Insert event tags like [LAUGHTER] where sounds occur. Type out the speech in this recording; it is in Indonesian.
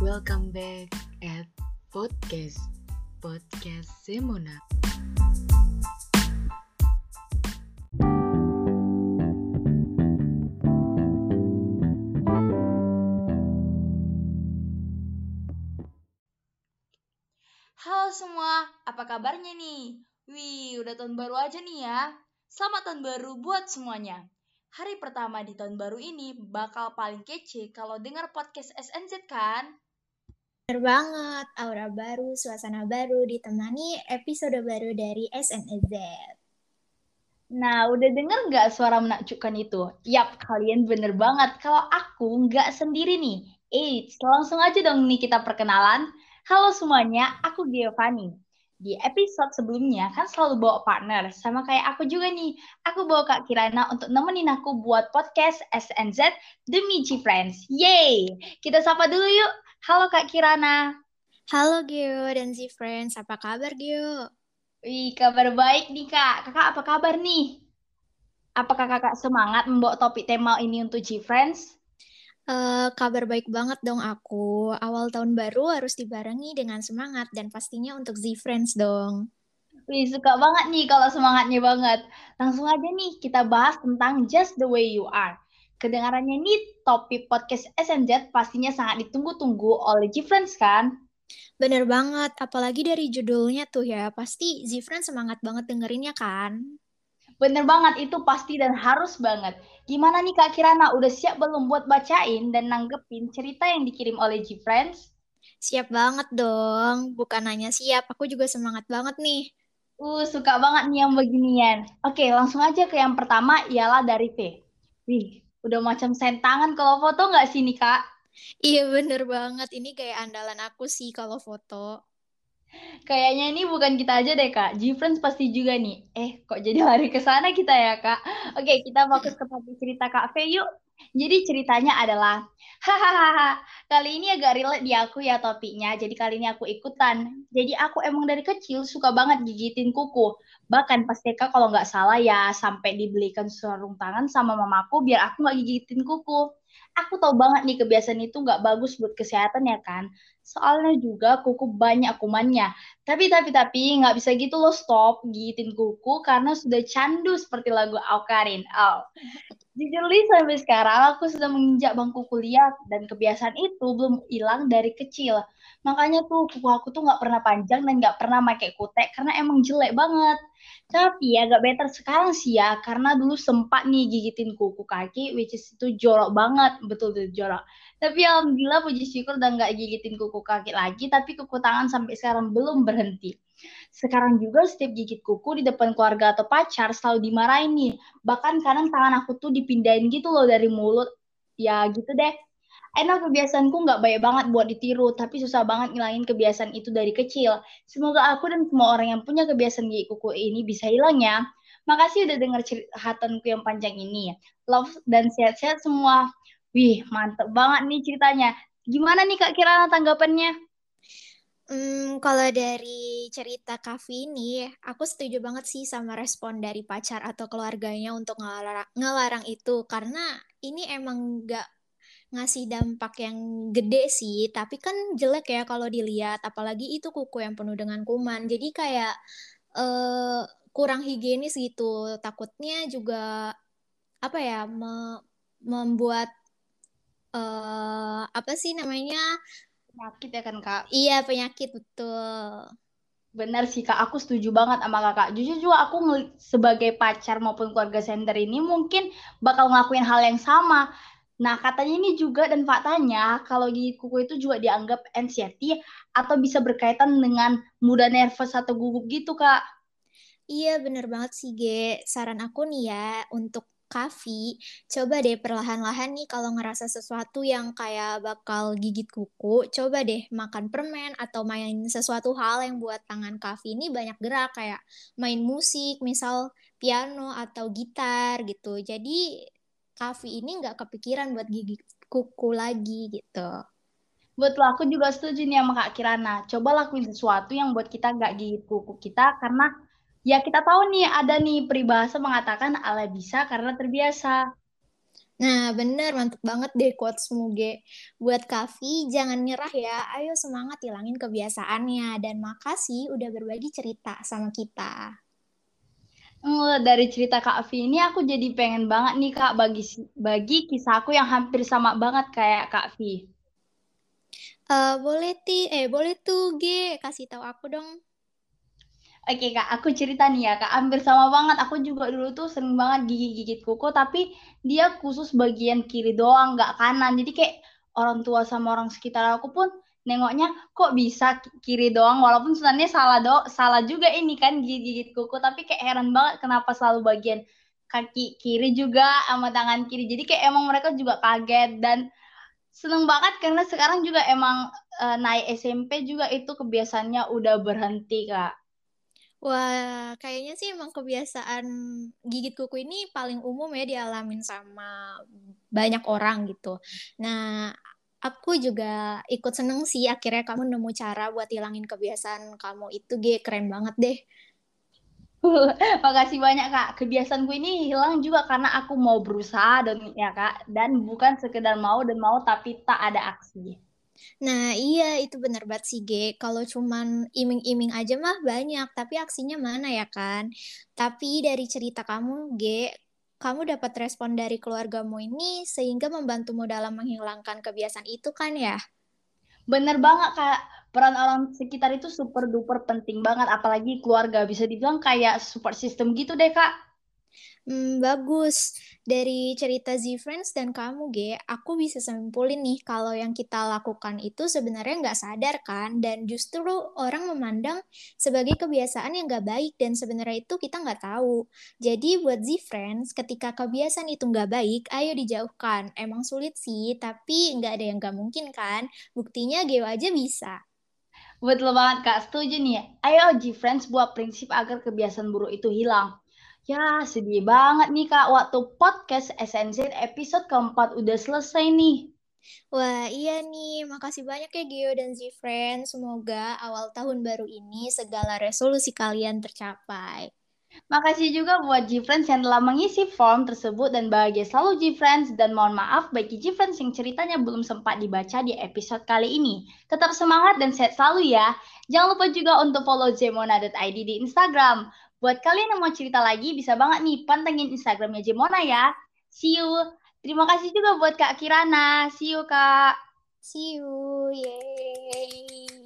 Welcome back at podcast podcast Semona. Halo semua, apa kabarnya nih? Wih, udah tahun baru aja nih ya. Selamat tahun baru buat semuanya. Hari pertama di tahun baru ini bakal paling kece kalau dengar podcast SNZ kan? Bener banget, aura baru, suasana baru, ditemani episode baru dari SNZ. Nah, udah denger nggak suara menakjubkan itu? Yap, kalian bener banget. Kalau aku nggak sendiri nih. Eits, langsung aja dong nih kita perkenalan. Halo semuanya, aku Giovanni. Di episode sebelumnya kan selalu bawa partner, sama kayak aku juga nih. Aku bawa Kak Kirana untuk nemenin aku buat podcast SNZ demi G Friends. Yeay! Kita sapa dulu yuk. Halo Kak Kirana. Halo Gio dan Z Friends, apa kabar Gio? Wih, kabar baik nih Kak. Kakak apa kabar nih? Apakah kakak semangat membawa topik tema ini untuk G Friends? Uh, kabar baik banget dong aku. Awal tahun baru harus dibarengi dengan semangat dan pastinya untuk Z Friends dong. Wih, suka banget nih kalau semangatnya banget. Langsung aja nih kita bahas tentang Just the Way You Are. Kedengarannya nih topik podcast SNZ pastinya sangat ditunggu-tunggu oleh G Friends kan? Bener banget, apalagi dari judulnya tuh ya, pasti Z Friends semangat banget dengerinnya kan? Bener banget, itu pasti dan harus banget. Gimana nih Kak Kirana, udah siap belum buat bacain dan nanggepin cerita yang dikirim oleh G Friends? Siap banget dong, bukan hanya siap, aku juga semangat banget nih. Uh, suka banget nih yang beginian. Oke, langsung aja ke yang pertama, ialah dari P. Wih, udah macam sentangan kalau foto nggak sih nih Kak? Iya bener banget, ini kayak andalan aku sih kalau foto. Kayaknya ini bukan kita aja deh kak, G-Friends pasti juga nih. Eh, kok jadi lari ke sana kita ya kak? Oke, kita fokus ke topik cerita kak V yuk. Jadi ceritanya adalah, hahaha, kali ini agak relate di aku ya topiknya, jadi kali ini aku ikutan. Jadi aku emang dari kecil suka banget gigitin kuku. Bahkan pas TK kalau nggak salah ya sampai dibelikan sarung tangan sama mamaku biar aku nggak gigitin kuku aku tahu banget nih kebiasaan itu nggak bagus buat kesehatan ya kan. Soalnya juga kuku banyak kumannya. Tapi tapi tapi nggak bisa gitu loh stop gigitin kuku karena sudah candu seperti lagu Aukarin. Oh. Jujur sampai sekarang aku sudah menginjak bangku kuliah dan kebiasaan itu belum hilang dari kecil. Makanya tuh kuku aku tuh nggak pernah panjang dan nggak pernah pakai kutek karena emang jelek banget. Tapi agak better sekarang sih ya, karena dulu sempat nih gigitin kuku kaki, which is itu jorok banget, betul tuh jorok. Tapi alhamdulillah puji syukur udah nggak gigitin kuku kaki lagi, tapi kuku tangan sampai sekarang belum berhenti. Sekarang juga setiap gigit kuku di depan keluarga atau pacar selalu dimarahin nih. Bahkan kadang tangan aku tuh dipindahin gitu loh dari mulut. Ya gitu deh enak kebiasaanku nggak baik banget buat ditiru, tapi susah banget ngilangin kebiasaan itu dari kecil. Semoga aku dan semua orang yang punya kebiasaan gigi kuku ini bisa hilang ya. Makasih udah denger curhatanku yang panjang ini. Love dan sehat-sehat semua. Wih, mantep banget nih ceritanya. Gimana nih Kak Kirana tanggapannya? Hmm, kalau dari cerita Kavi ini, aku setuju banget sih sama respon dari pacar atau keluarganya untuk ngelarang, ngelarang itu. Karena ini emang gak ngasih dampak yang gede sih, tapi kan jelek ya kalau dilihat, apalagi itu kuku yang penuh dengan kuman. Jadi kayak uh, kurang higienis gitu. Takutnya juga apa ya me membuat uh, apa sih namanya penyakit ya kan kak? Iya penyakit betul. Benar sih kak, aku setuju banget sama kakak. Jujur juga aku sebagai pacar maupun keluarga center ini mungkin bakal ngelakuin hal yang sama. Nah, katanya ini juga dan faktanya kalau gigi kuku itu juga dianggap anxiety atau bisa berkaitan dengan mudah nervous atau gugup gitu, Kak. Iya, bener banget sih, Ge. Saran aku nih ya, untuk Kavi, coba deh perlahan-lahan nih kalau ngerasa sesuatu yang kayak bakal gigit kuku, coba deh makan permen atau main sesuatu hal yang buat tangan Kavi ini banyak gerak kayak main musik, misal piano atau gitar gitu. Jadi Kavi ini nggak kepikiran buat gigi kuku lagi gitu. Betul, aku juga setuju nih sama Kak Kirana. Coba lakuin sesuatu yang buat kita nggak gigit kuku kita karena ya kita tahu nih ada nih peribahasa mengatakan ala bisa karena terbiasa. Nah, bener, mantep banget deh quotes Muge. Buat Kavi, jangan nyerah ya. Ayo semangat hilangin kebiasaannya. Dan makasih udah berbagi cerita sama kita. Uh, dari cerita Kak Vi ini aku jadi pengen banget nih Kak bagi bagi kisahku yang hampir sama banget kayak Kak Vi. Uh, boleh ti, eh boleh tuh G, kasih tahu aku dong. Oke kak, aku cerita nih ya kak, hampir sama banget. Aku juga dulu tuh sering banget gigit-gigit kuku, tapi dia khusus bagian kiri doang, nggak kanan. Jadi kayak orang tua sama orang sekitar aku pun nengoknya kok bisa kiri doang, walaupun sebenarnya salah do, salah juga ini kan gigit-gigit kuku, tapi kayak heran banget kenapa selalu bagian kaki kiri juga sama tangan kiri. Jadi kayak emang mereka juga kaget dan seneng banget karena sekarang juga emang uh, naik SMP juga itu kebiasaannya udah berhenti kak. Wah, kayaknya sih emang kebiasaan gigit kuku ini paling umum ya dialamin sama banyak orang gitu. Nah, aku juga ikut seneng sih akhirnya kamu nemu cara buat hilangin kebiasaan kamu itu, G. Keren banget deh. [LAUGHS] Makasih banyak kak. Kebiasaanku ini hilang juga karena aku mau berusaha dan ya kak, dan bukan sekedar mau dan mau tapi tak ada aksi. Nah, iya itu benar banget sih, G. Kalau cuman iming-iming aja mah banyak, tapi aksinya mana ya kan? Tapi dari cerita kamu, G, kamu dapat respon dari keluargamu ini sehingga membantumu dalam menghilangkan kebiasaan itu kan ya? Bener banget, Kak. Peran orang sekitar itu super duper penting banget, apalagi keluarga. Bisa dibilang kayak support system gitu deh, Kak. Hmm, bagus. Dari cerita Z-Friends dan kamu, G, aku bisa simpulin nih kalau yang kita lakukan itu sebenarnya nggak sadar kan, dan justru orang memandang sebagai kebiasaan yang nggak baik, dan sebenarnya itu kita nggak tahu. Jadi buat Z-Friends, ketika kebiasaan itu nggak baik, ayo dijauhkan. Emang sulit sih, tapi nggak ada yang nggak mungkin kan? Buktinya G aja bisa. Betul banget, Kak. Setuju nih. Ayo G-Friends buat prinsip agar kebiasaan buruk itu hilang. Ya, sedih banget nih Kak, waktu podcast SNZ episode keempat udah selesai nih. Wah, iya nih. Makasih banyak ya Gio dan Z-Friend. Semoga awal tahun baru ini segala resolusi kalian tercapai. Makasih juga buat G-Friends yang telah mengisi form tersebut dan bahagia selalu G-Friends dan mohon maaf bagi G-Friends yang ceritanya belum sempat dibaca di episode kali ini. Tetap semangat dan sehat selalu ya. Jangan lupa juga untuk follow zemona.id di Instagram. Buat kalian yang mau cerita lagi, bisa banget nih pantengin Instagramnya Jemona ya. See you. Terima kasih juga buat Kak Kirana. See you, Kak. See you. Yeay.